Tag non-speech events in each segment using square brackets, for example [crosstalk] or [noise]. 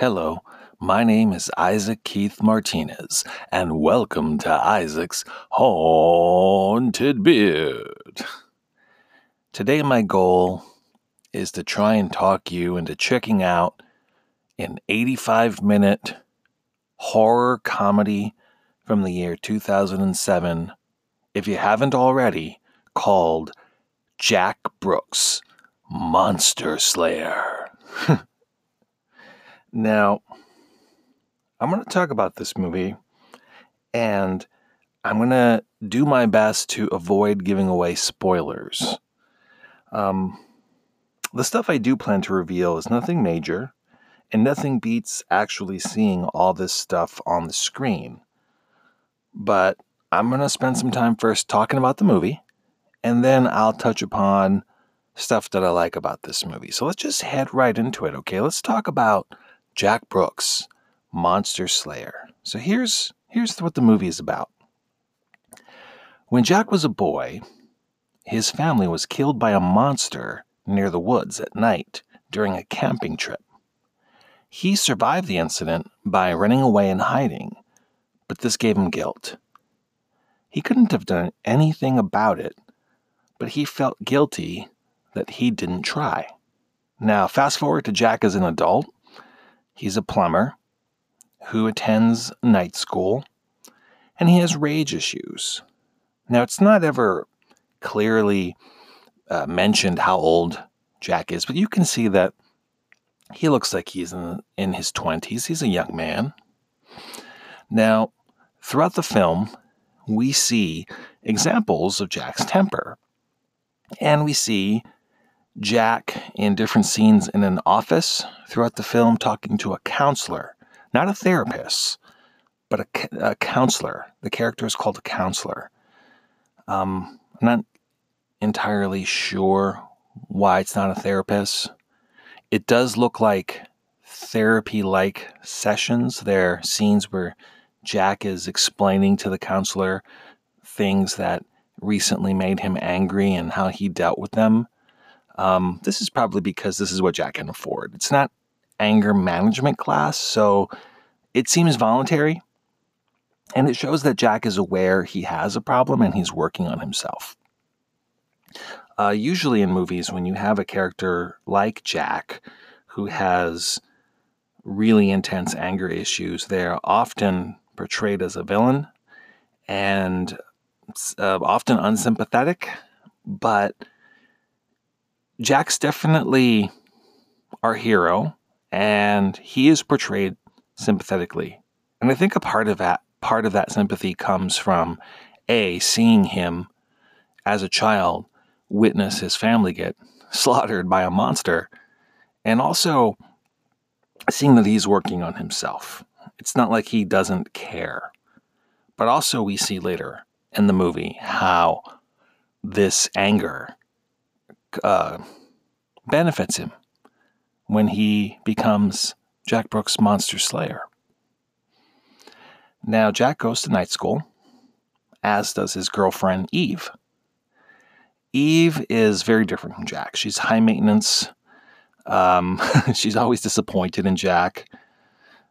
Hello, my name is Isaac Keith Martinez, and welcome to Isaac's Haunted Beard. Today, my goal is to try and talk you into checking out an 85 minute horror comedy from the year 2007, if you haven't already, called Jack Brooks Monster Slayer. [laughs] now, I'm going to talk about this movie and I'm going to do my best to avoid giving away spoilers. Um, the stuff I do plan to reveal is nothing major, and nothing beats actually seeing all this stuff on the screen. But I'm going to spend some time first talking about the movie, and then I'll touch upon stuff that I like about this movie. So let's just head right into it, okay? Let's talk about Jack Brooks, Monster Slayer. So here's here's what the movie is about. When Jack was a boy, his family was killed by a monster near the woods at night during a camping trip. He survived the incident by running away and hiding, but this gave him guilt. He couldn't have done anything about it, but he felt guilty that he didn't try. Now, fast forward to Jack as an adult. He's a plumber who attends night school, and he has rage issues. Now, it's not ever clearly uh, mentioned how old Jack is, but you can see that he looks like he's in, in his 20s. He's a young man. Now, throughout the film, we see examples of Jack's temper. And we see Jack in different scenes in an office throughout the film talking to a counselor, not a therapist, but a, a counselor. The character is called a counselor. Um, I'm not entirely sure why it's not a therapist. It does look like therapy like sessions. There are scenes where Jack is explaining to the counselor things that recently made him angry and how he dealt with them. Um, this is probably because this is what Jack can afford. It's not anger management class, so it seems voluntary. And it shows that Jack is aware he has a problem and he's working on himself. Uh, usually in movies, when you have a character like Jack who has really intense anger issues, they're often portrayed as a villain and uh, often unsympathetic. But Jack's definitely our hero, and he is portrayed sympathetically. And I think a part of that part of that sympathy comes from a seeing him as a child witness his family get [laughs] slaughtered by a monster, and also seeing that he's working on himself. It's not like he doesn't care. But also, we see later in the movie how this anger uh, benefits him when he becomes Jack Brooks' monster slayer. Now, Jack goes to night school, as does his girlfriend Eve. Eve is very different from Jack. She's high maintenance. Um, [laughs] she's always disappointed in Jack.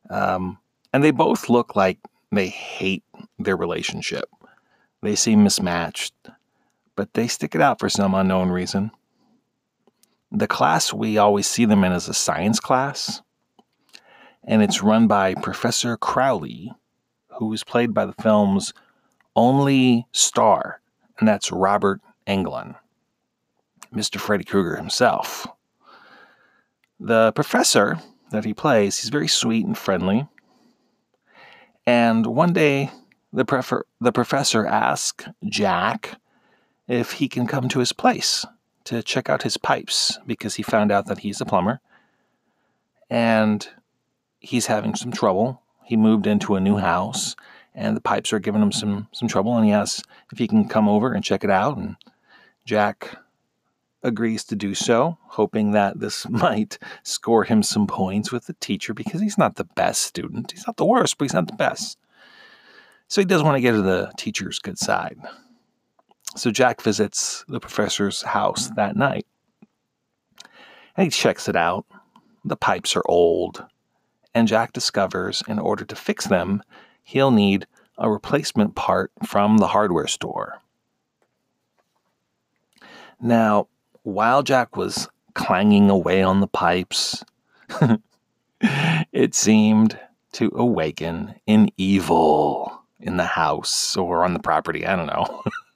Um, and they both look like they hate their relationship. They seem mismatched, but they stick it out for some unknown reason. The class we always see them in is a science class, and it's run by Professor Crowley, who is played by the film's only star, and that's Robert Englund, Mr. Freddy Krueger himself. The professor that he plays, he's very sweet and friendly. And one day, the, prefer- the professor asks Jack if he can come to his place to check out his pipes because he found out that he's a plumber and he's having some trouble. He moved into a new house and the pipes are giving him some some trouble and he asks if he can come over and check it out and Jack agrees to do so, hoping that this [laughs] might score him some points with the teacher because he's not the best student. He's not the worst, but he's not the best. So he does want to get to the teacher's good side. So Jack visits the professor's house that night. And he checks it out. The pipes are old And Jack discovers in order to fix them, he'll need a replacement part from the hardware store. Now, while Jack was clanging away on the pipes, [laughs] it seemed to awaken an evil in the house or on the property. I don't know. [laughs]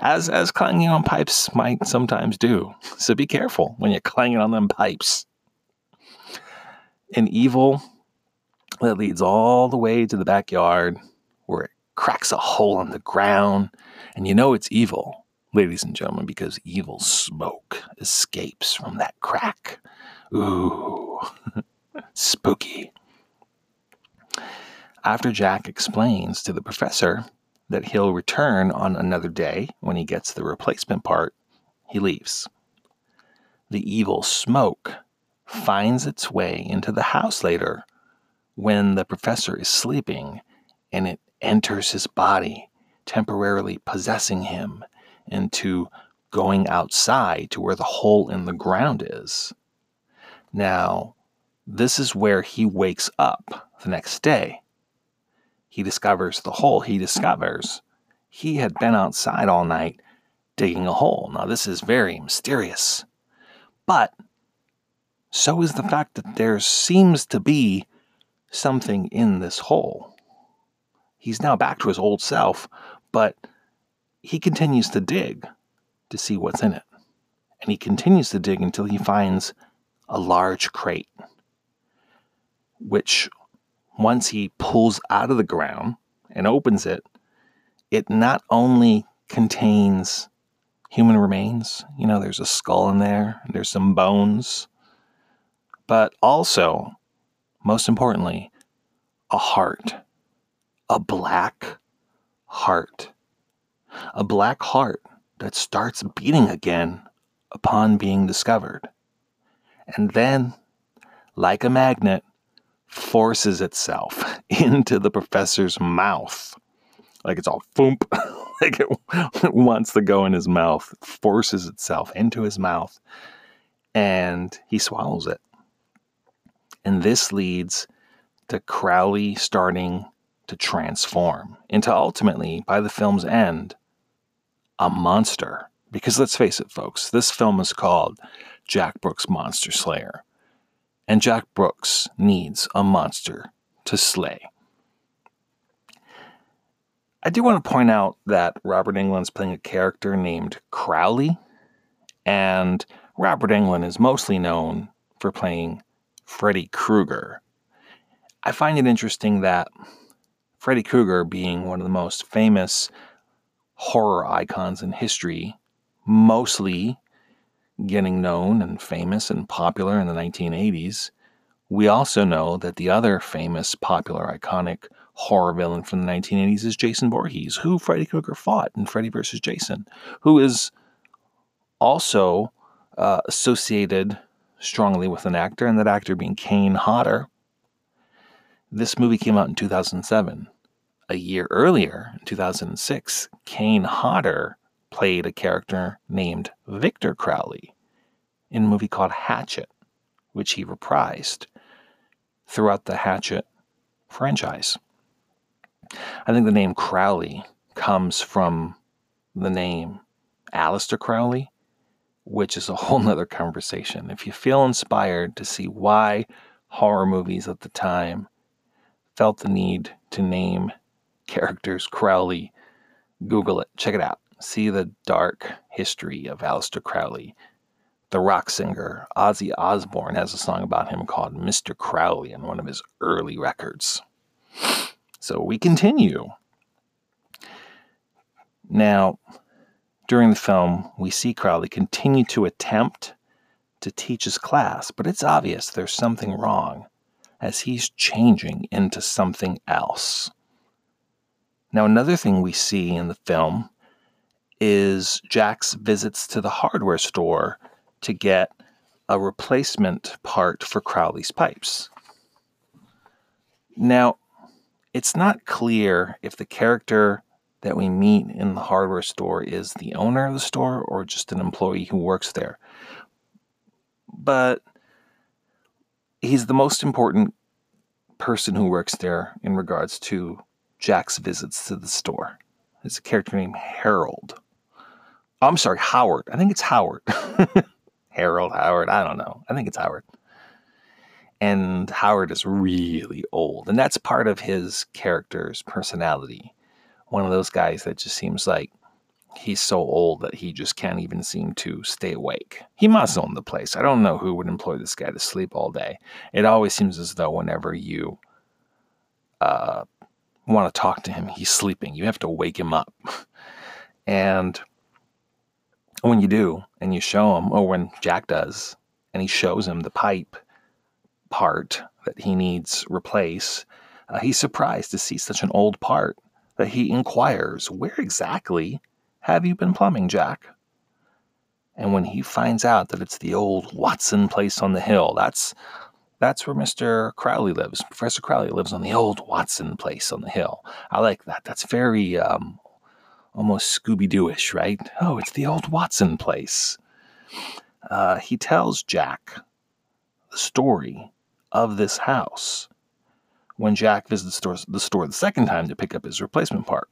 as as clanging on pipes might sometimes do. So be careful when you're clanging on them pipes. An evil that leads all the way to the backyard where it cracks a hole in the ground, and you know it's evil, ladies and gentlemen, because evil smoke escapes from that crack. Ooh, [laughs] spooky. After Jack explains to the professor that he'll return on another day when he gets the replacement part, he leaves. The evil smoke finds its way into the house later when the professor is sleeping and it enters his body, temporarily possessing him into going outside to where the hole in the ground is. Now, this is where he wakes up the next day he discovers the hole. He discovers he had been outside all night digging a hole. Now, this is very mysterious. But so is the fact that there seems to be something in this hole. He's now back to his old self, but he continues to dig to see what's in it. And he continues to dig until he finds a large crate, which once he pulls out of the ground and opens it, it not only contains human remains, you know, there's a skull in there, there's some bones, but also, most importantly, a heart. A black heart. A black heart that starts beating again upon being discovered. And then, like a magnet, forces itself [laughs] into the professor's mouth. Like it's all foomp, [laughs] like it, it [laughs] wants to go in his mouth, forces itself into his mouth, and he swallows it. And this leads to Crowley starting to transform into ultimately, by the film's end, a monster. Because let's face it, folks, this film is called Jack Brooks Monster Slayer and Jack Brooks needs a monster to slay. I do want to point out that Robert Englund's playing a character named Crowley, and Robert Englund is mostly known for playing Freddy Krueger. I find it interesting that Freddy Krueger, being one of the most famous horror icons in history, mostly getting known and famous and popular in the 1980s, we also know that the other famous, popular, iconic horror villain from the 1980s is Jason Voorhees, who Freddy Krueger fought in Freddy vs. Jason, who is also uh, associated strongly with an actor, and that actor being Kane Hodder. This movie came out in 2007. A year earlier, in 2006, Kane Hodder played a character named Victor Crowley in a movie called Hatchet, which he reprised throughout the Hatchet franchise. I think the name Crowley comes from the name Aleister Crowley, which is a whole [laughs] nother conversation. If you feel inspired to see why horror movies at the time felt the need to name characters Crowley, Google it, check it out see the dark history of Aleister Crowley. The rock singer Ozzy Osbourne has a song about him called Mr. Crowley on one of his early records. So we continue. Now, during the film, we see Crowley continue to attempt to teach his class, but it's obvious there's something wrong as he's changing into something else. Now, another thing we see in the film is Jack's visits to the hardware store to get a replacement part for Crowley's pipes. Now, it's not clear if the character that we meet in the hardware store is the owner of the store or just an employee who works there. But he's the most important person who works there in regards to Jack's visits to the store. It's a character named Harold. Oh, I'm sorry, Howard. I think it's Howard. [laughs] Harold, Howard. I don't know. I think it's Howard. And Howard is really old. And that's part of his character's personality. One of those guys that just seems like he's so old that he just can't even seem to stay awake. He must own the place. I don't know who would employ this guy to sleep all day. It always seems as though whenever you uh, want to talk to him, he's sleeping. You have to wake him up. [laughs] And when you do, and you show him, or when Jack does, and he shows him the pipe part that he needs replace, uh, he's surprised to see such an old part that he inquires, Where exactly have you been plumbing, Jack? And when he finds out that it's the old Watson place on the hill, that's that's where Mr. Crowley lives. Professor Crowley lives on the old Watson place on the hill. I like that. That's very um, almost Scooby Doo ish, right? Oh, it's the old Watson place. Uh, he tells Jack the story of this house when Jack visits the store the second time to pick up his replacement part.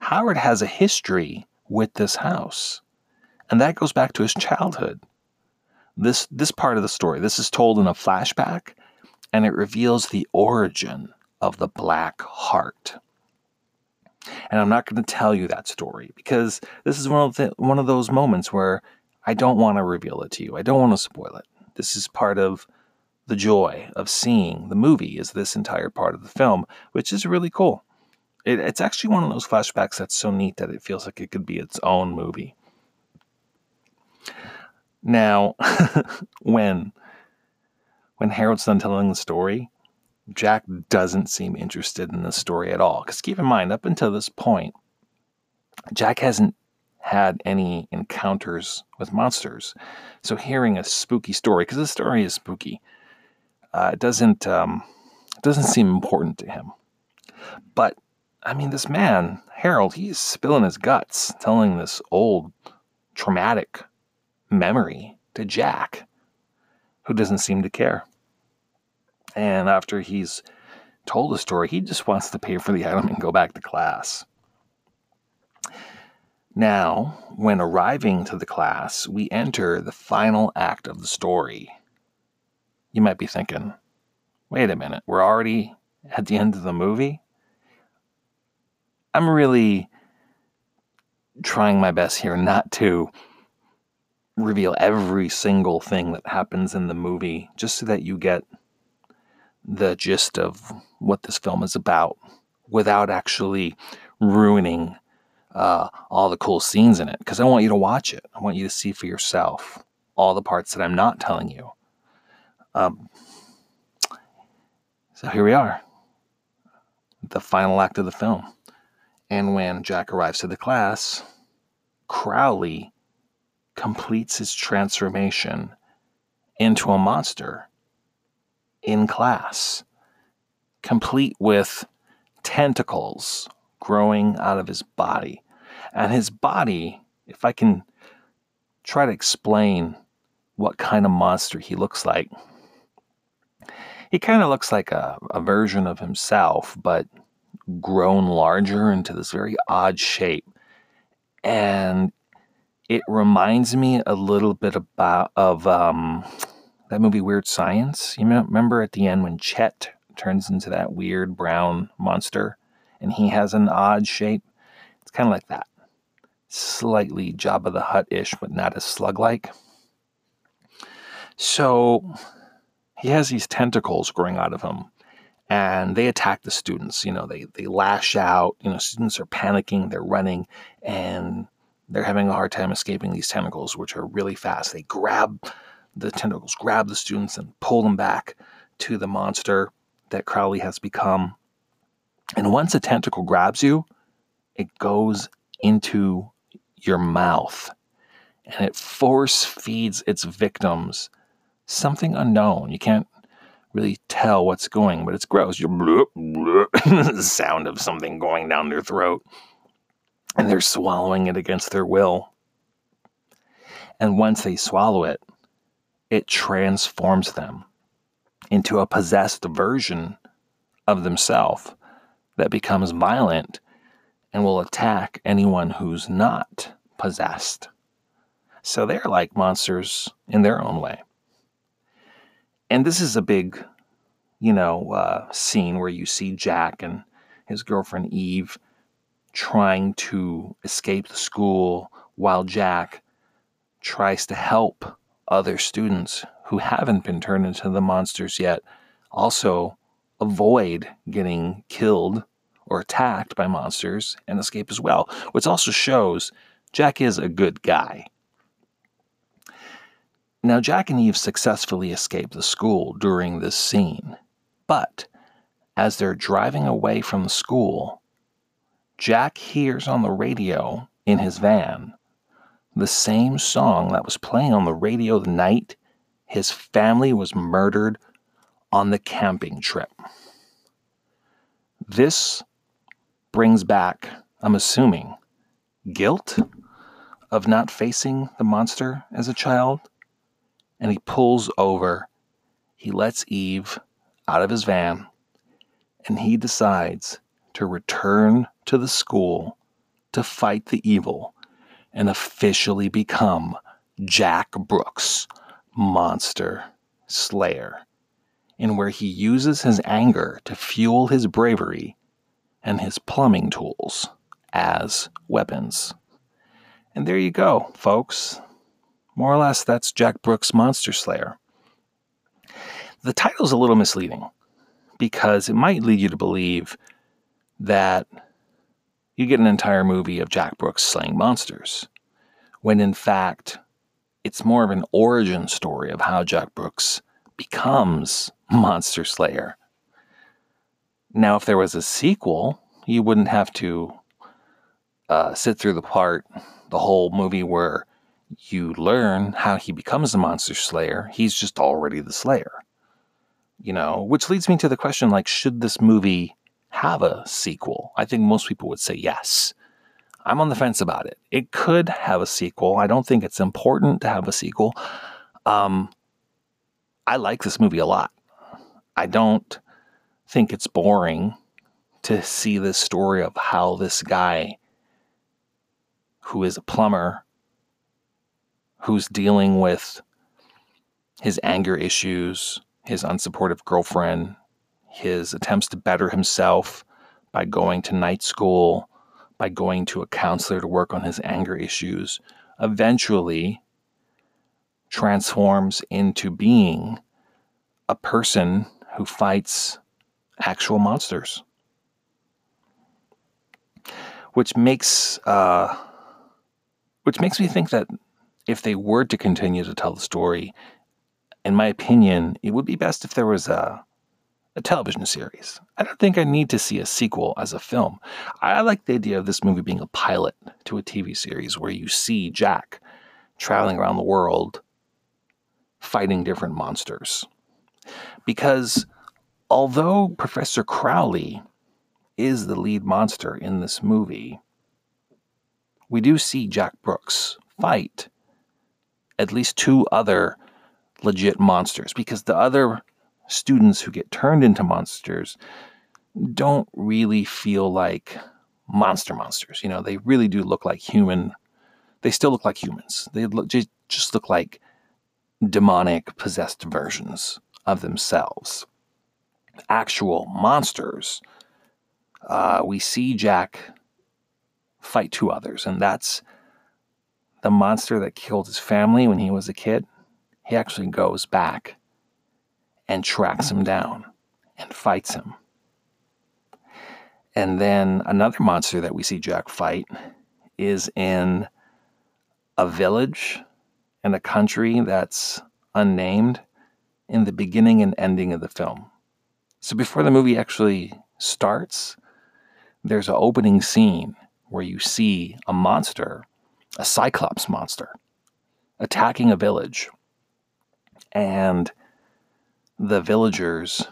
Howard has a history with this house, and that goes back to his childhood. This, this part of the story, this is told in a flashback, and it reveals the origin of the Black Heart. And I'm not going to tell you that story because this is one of the, one of those moments where I don't want to reveal it to you. I don't want to spoil it. This is part of the joy of seeing the movie is this entire part of the film, which is really cool. It, it's actually one of those flashbacks that's so neat that it feels like it could be its own movie. Now, [laughs] when when Harold's done telling the story, Jack doesn't seem interested in the story at all. Because keep in mind, up until this point, Jack hasn't had any encounters with monsters. So hearing a spooky story, because the story is spooky, uh, doesn't um, doesn't seem important to him. But I mean, this man, Harold, he's spilling his guts, telling this old, traumatic memory to Jack, who doesn't seem to care. And after he's told the story, he just wants to pay for the [laughs] item and go back to class. Now, when arriving to the class, we enter the final act of the story. You might be thinking, wait a minute, we're already at the end of the movie? I'm really trying my best here not to reveal every single thing that happens in the movie just so that you get the gist of what this film is about without actually ruining uh, all the cool scenes in it because I want you to watch it. I want you to see for yourself all the parts that I'm not telling you. Um, so here we are, the final act of the film. And when Jack arrives to the class, Crowley completes his transformation into a monster in class, complete with tentacles growing out of his body. And his body, if I can try to explain what kind of monster he looks like, he kind of looks like a, a version of himself, but grown larger into this very odd shape. And it reminds me a little bit about of um, that movie Weird Science. You remember at the end when Chet turns into that weird brown monster and he has an odd shape? It's kind of like that. Slightly Jabba the Hutt ish, but not as slug like. So he has these tentacles growing out of him and they attack the students. You know, they, they lash out. You know, students are panicking, they're running, and they're having a hard time escaping these tentacles, which are really fast. They grab the tentacles, grab the students, and pull them back to the monster that Crowley has become. And once a tentacle grabs you, it goes into your mouth and it force feeds its victims something unknown. You can't really tell what's going, but it's gross. You're bloop, bloop, the sound of something going down their throat. And they're swallowing it against their will. And once they swallow it, it transforms them into a possessed version of themselves that becomes violent and will attack anyone who's not possessed. So they're like monsters in their own way. And this is a big, you know, uh, scene where you see Jack and his girlfriend Eve trying to escape the school while Jack tries to help other students who haven't been turned into the monsters yet also avoid getting killed or attacked by monsters and escape as well, which also shows Jack is a good guy. Now, Jack and Eve successfully escape the school during this scene, but as they're driving away from the school, Jack hears on the radio in his van the same song that was playing on the radio the night his family was murdered on the camping trip. This brings back, I'm assuming, guilt of not facing the monster as a child. And he pulls over, he lets Eve out of his van, and he decides to return to the school to fight the evil and officially become Jack Brooks, Monster Slayer, in where he uses his anger to fuel his bravery and his plumbing tools as weapons. And there you go, folks. More or less, that's Jack Brooks' Monster Slayer. The title's a little misleading because it might lead you to believe that you get an entire movie of Jack Brooks slaying monsters, when in fact, it's more of an origin story of how Jack Brooks becomes Monster Slayer. Now, if there was a sequel, you wouldn't have to uh, sit through the part, the whole movie where you learn how he becomes a monster slayer. He's just already the slayer. You know, which leads me to the question like, should this movie have a sequel? I think most people would say yes. I'm on the fence about it. It could have a sequel. I don't think it's important to have a sequel. Um, I like this movie a lot. I don't think it's boring to see this story of how this guy, who is a plumber, who's dealing with his anger issues, his unsupportive girlfriend, his attempts to better himself by going to night school, by going to a counselor to work on his anger issues, eventually transforms into being a person who fights actual monsters. Which makes uh, which makes me think that if they were to continue to tell the story, in my opinion, it would be best if there was a a television series. I don't think I need to see a sequel as a film. I like the idea of this movie being a pilot to a TV series where you see Jack traveling around the world fighting different monsters. Because although Professor Crowley is the lead monster in this movie, we do see Jack Brooks fight at least two other legit monsters because the other students who get turned into monsters don't really feel like monster monsters. You know, they really do look like human. They still look like humans. They look, just look like demonic possessed versions of themselves. Actual monsters. Uh, we see Jack fight two others, and that's the monster that killed his family when he was a kid. He actually goes back and tracks him down and fights him. And then another monster that we see Jack fight is in a village in a country that's unnamed in the beginning and ending of the film. So before the movie actually starts, there's an opening scene where you see a monster, a cyclops monster, attacking a village. And the villagers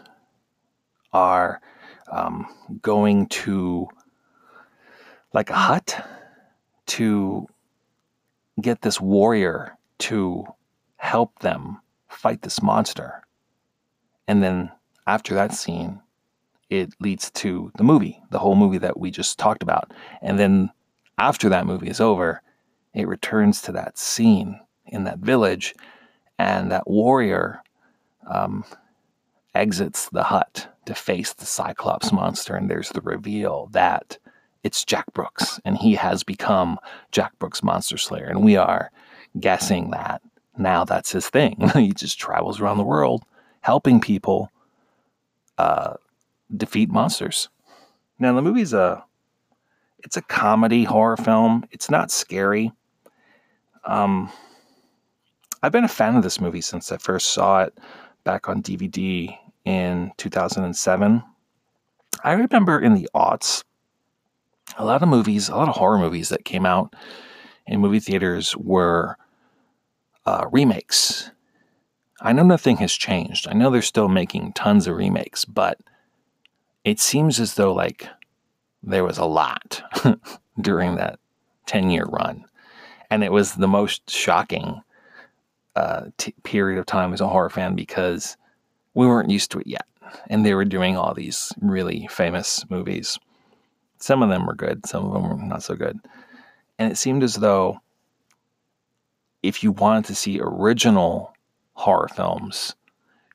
are um, going to like a hut to get this warrior to help them fight this monster. And then after that scene, it leads to the movie, the whole movie that we just talked about. And then after that movie is over, it returns to that scene in that village, and that warrior um, exits the hut to face the Cyclops monster. And there's the reveal that it's Jack Brooks, and he has become Jack Brooks Monster Slayer. And we are guessing that now that's his thing. [laughs] he just travels around the world helping people uh, defeat monsters. Now the movie's a it's a comedy horror film. It's not scary. Um, I've been a fan of this movie since I first saw it back on DVD in 2007. I remember in the aughts, a lot of movies, a lot of horror movies that came out in movie theaters were uh, remakes. I know nothing has changed. I know they're still making tons of remakes, but it seems as though like there was a lot [laughs] during that 10 year run. And it was the most shocking uh, t- period of time as a horror fan because we weren't used to it yet. And they were doing all these really famous movies. Some of them were good, some of them were not so good. And it seemed as though if you wanted to see original horror films,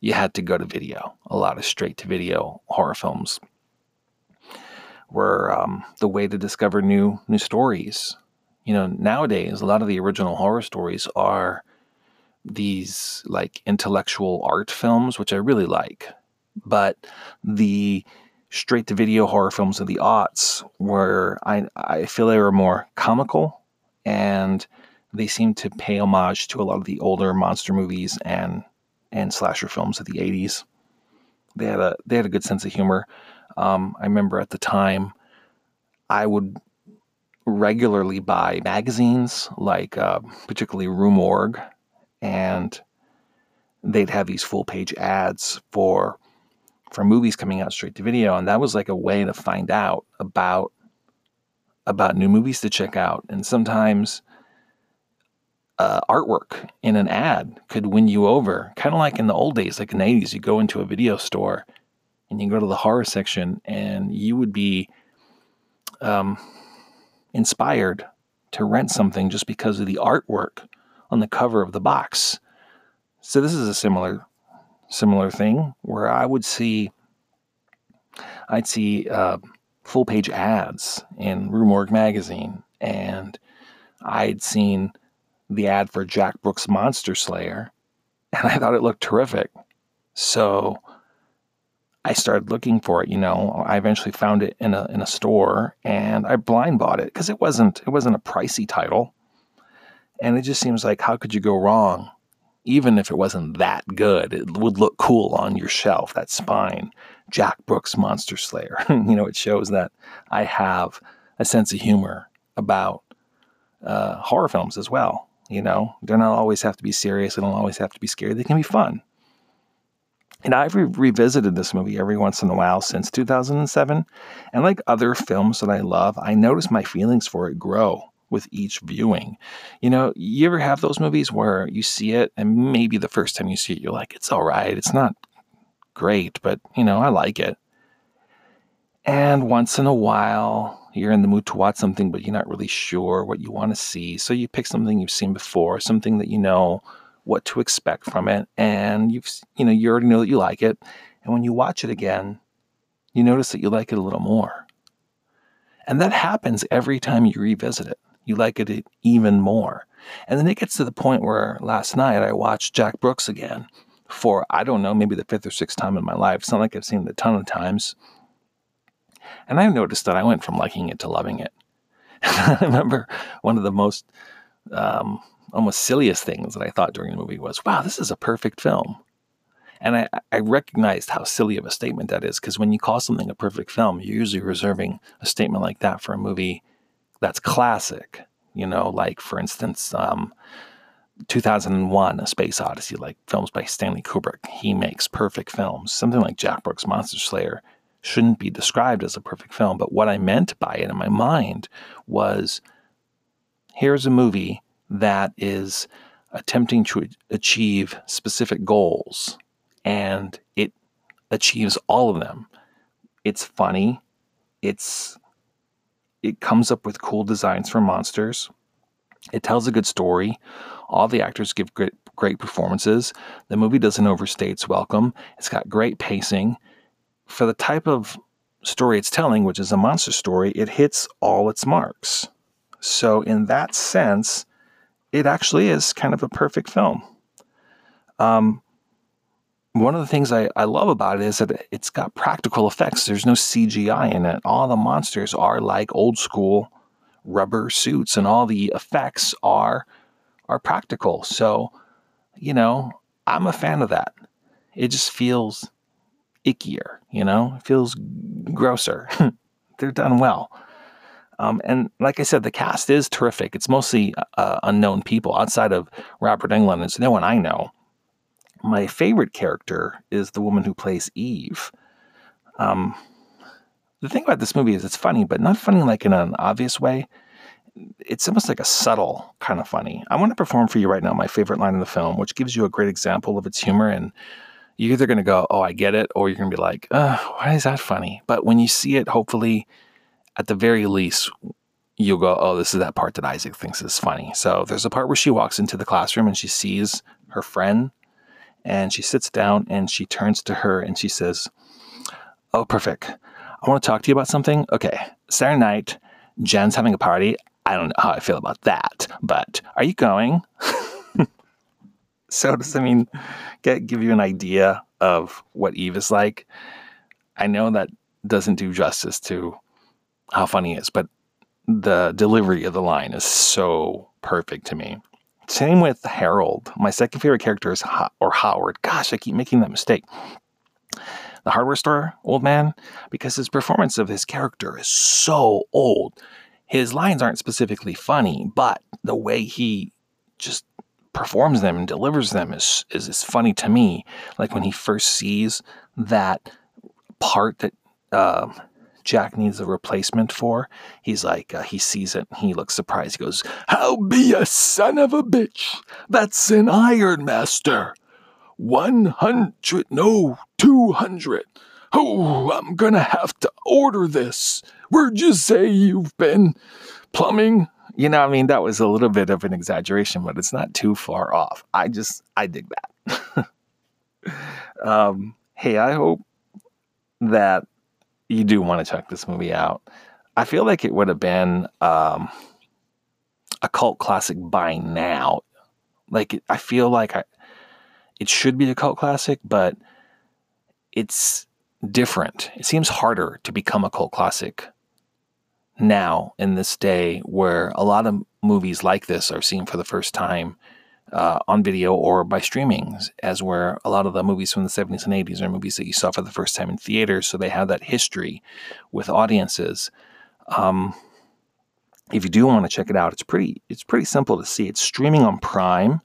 you had to go to video. A lot of straight to video horror films were um, the way to discover new new stories. You know, nowadays a lot of the original horror stories are these like intellectual art films, which I really like. But the straight to video horror films of the aughts were I I feel they were more comical and they seem to pay homage to a lot of the older monster movies and and slasher films of the 80s. They had a they had a good sense of humor. Um, I remember at the time I would regularly buy magazines like uh, particularly Rue Morgue, and they'd have these full page ads for for movies coming out straight to video, and that was like a way to find out about about new movies to check out. And sometimes uh, artwork in an ad could win you over. Kind of like in the old days, like in the 80s, you go into a video store and you go to the horror section and you would be um, inspired to rent something just because of the artwork on the cover of the box. So this is a similar similar thing where I would see I'd see uh, full page ads in Rue Morgue magazine, and I'd seen the ad for Jack Brooks Monster Slayer, and I thought it looked terrific. So I started looking for it. You know, I eventually found it in a in a store, and I blind bought it because it wasn't it wasn't a pricey title, and it just seems like how could you go wrong? Even if it wasn't that good, it would look cool on your shelf. That spine, Jack Brooks Monster Slayer. [laughs] you know, it shows that I have a sense of humor about uh, horror films as well. You know, they don't always have to be serious. They don't always have to be scary. They can be fun. And I've re- revisited this movie every once in a while since 2007. And like other films that I love, I notice my feelings for it grow with each viewing. You know, you ever have those movies where you see it and maybe the first time you see it, you're like, it's all right. It's not great, but, you know, I like it. And once in a while, you're in the mood to watch something, but you're not really sure what you want to see. So you pick something you've seen before, something that you know what to expect from it, and you've you know you already know that you like it. And when you watch it again, you notice that you like it a little more. And that happens every time you revisit it. You like it even more. And then it gets to the point where last night I watched Jack Brooks again for, I don't know, maybe the fifth or sixth time in my life. It's not like I've seen it a ton of times. And I noticed that I went from liking it to loving it. [laughs] I remember one of the most um, almost silliest things that I thought during the movie was, wow, this is a perfect film. And I, I recognized how silly of a statement that is because when you call something a perfect film, you're usually reserving a statement like that for a movie that's classic. You know, like for instance, um, 2001 A Space Odyssey, like films by Stanley Kubrick. He makes perfect films. Something like Jack Brooks' Monster Slayer shouldn't be described as a perfect film. But what I meant by it in my mind was here's a movie that is attempting to achieve specific goals and it achieves all of them. It's funny. It's it comes up with cool designs for monsters. It tells a good story. All the actors give great great performances. The movie doesn't overstay its welcome. It's got great pacing. For the type of story it's telling, which is a monster story, it hits all its marks. So, in that sense, it actually is kind of a perfect film. Um, one of the things I, I love about it is that it's got practical effects. There's no CGI in it. All the monsters are like old school rubber suits, and all the effects are are practical. So, you know, I'm a fan of that. It just feels ickier, you know, it feels grosser. [laughs] They're done well. Um, and like I said, the cast is terrific. It's mostly uh, unknown people outside of Robert Englund. It's no one I know. My favorite character is the woman who plays Eve. Um, the thing about this movie is it's funny, but not funny like in an obvious way. It's almost like a subtle kind of funny. I want to perform for you right now my favorite line in the film, which gives you a great example of its humor. And you're either going to go, oh, I get it, or you're going to be like, why is that funny? But when you see it, hopefully, at the very least, you'll go, oh, this is that part that Isaac thinks is funny. So there's a part where she walks into the classroom and she sees her friend and she sits down and she turns to her and she says, Oh, perfect. I want to talk to you about something. Okay, Saturday night, Jen's having a party. I don't know how I feel about that, but are you going? [laughs] so does I mean get give you an idea of what Eve is like? I know that doesn't do justice to how funny he is, but the delivery of the line is so perfect to me. Same with Harold. My second favorite character is Ho- or Howard. Gosh, I keep making that mistake. The hardware store old man, because his performance of his character is so old. His lines aren't specifically funny, but the way he just performs them and delivers them is, is, is funny to me. Like when he first sees that part that uh, Jack needs a replacement for. He's like, uh, he sees it, he looks surprised. He goes, How be a son of a bitch? That's an Iron Master. 100, no, 200. Oh, I'm gonna have to order this. Where'd you say you've been? Plumbing? You know, I mean, that was a little bit of an exaggeration, but it's not too far off. I just, I dig that. [laughs] um, hey, I hope that you do want to check this movie out. I feel like it would have been um, a cult classic by now. Like I feel like I, it should be a cult classic, but it's different. It seems harder to become a cult classic now in this day where a lot of movies like this are seen for the first time uh, on video or by streaming, as where a lot of the movies from the 70s and 80s are movies that you saw for the first time in theaters. So they have that history with audiences. Um, if you do want to check it out, it's pretty it's pretty simple to see. It's streaming on Prime.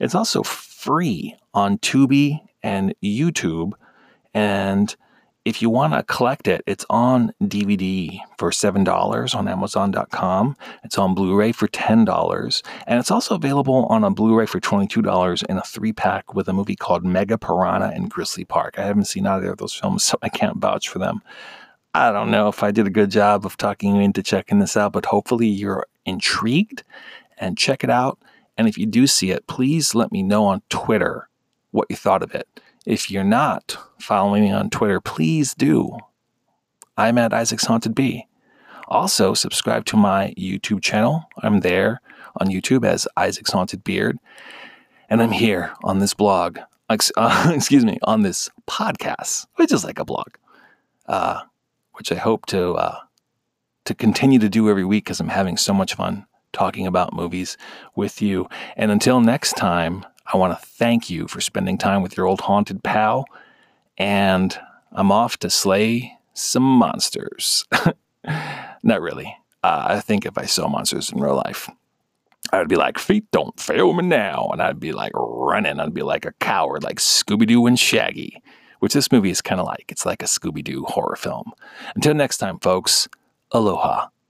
It's also free on Tubi and YouTube, and if you want to collect it, it's on DVD for $7 on Amazon.com. It's on Blu ray for $10. And it's also available on a Blu ray for $22 in a three pack with a movie called Mega Piranha and Grizzly Park. I haven't seen either of those films, so I can't vouch for them. I don't know if I did a good job of talking you into checking this out, but hopefully you're intrigued and check it out. And if you do see it, please let me know on Twitter what you thought of it. If you're not following me on Twitter, please do. I'm at Isaac's Haunted Bee. Also, subscribe to my YouTube channel. I'm there on YouTube as Isaac's Haunted Beard. And I'm here on this blog, [laughs] uh, excuse me, on this podcast, which is like a blog, uh, which I hope to uh, to continue to do every week because I'm having so much fun talking about movies with you. And until next time, I want to thank you for spending time with your old haunted pal, and I'm off to slay some monsters. [laughs] Not really. Uh, I think if I saw monsters in real life, I'd be like, feet don't fail me now. And I'd be like running. I'd be like a coward, like Scooby Doo and Shaggy, which this movie is kind of like. It's like a Scooby Doo horror film. Until next time, folks, aloha.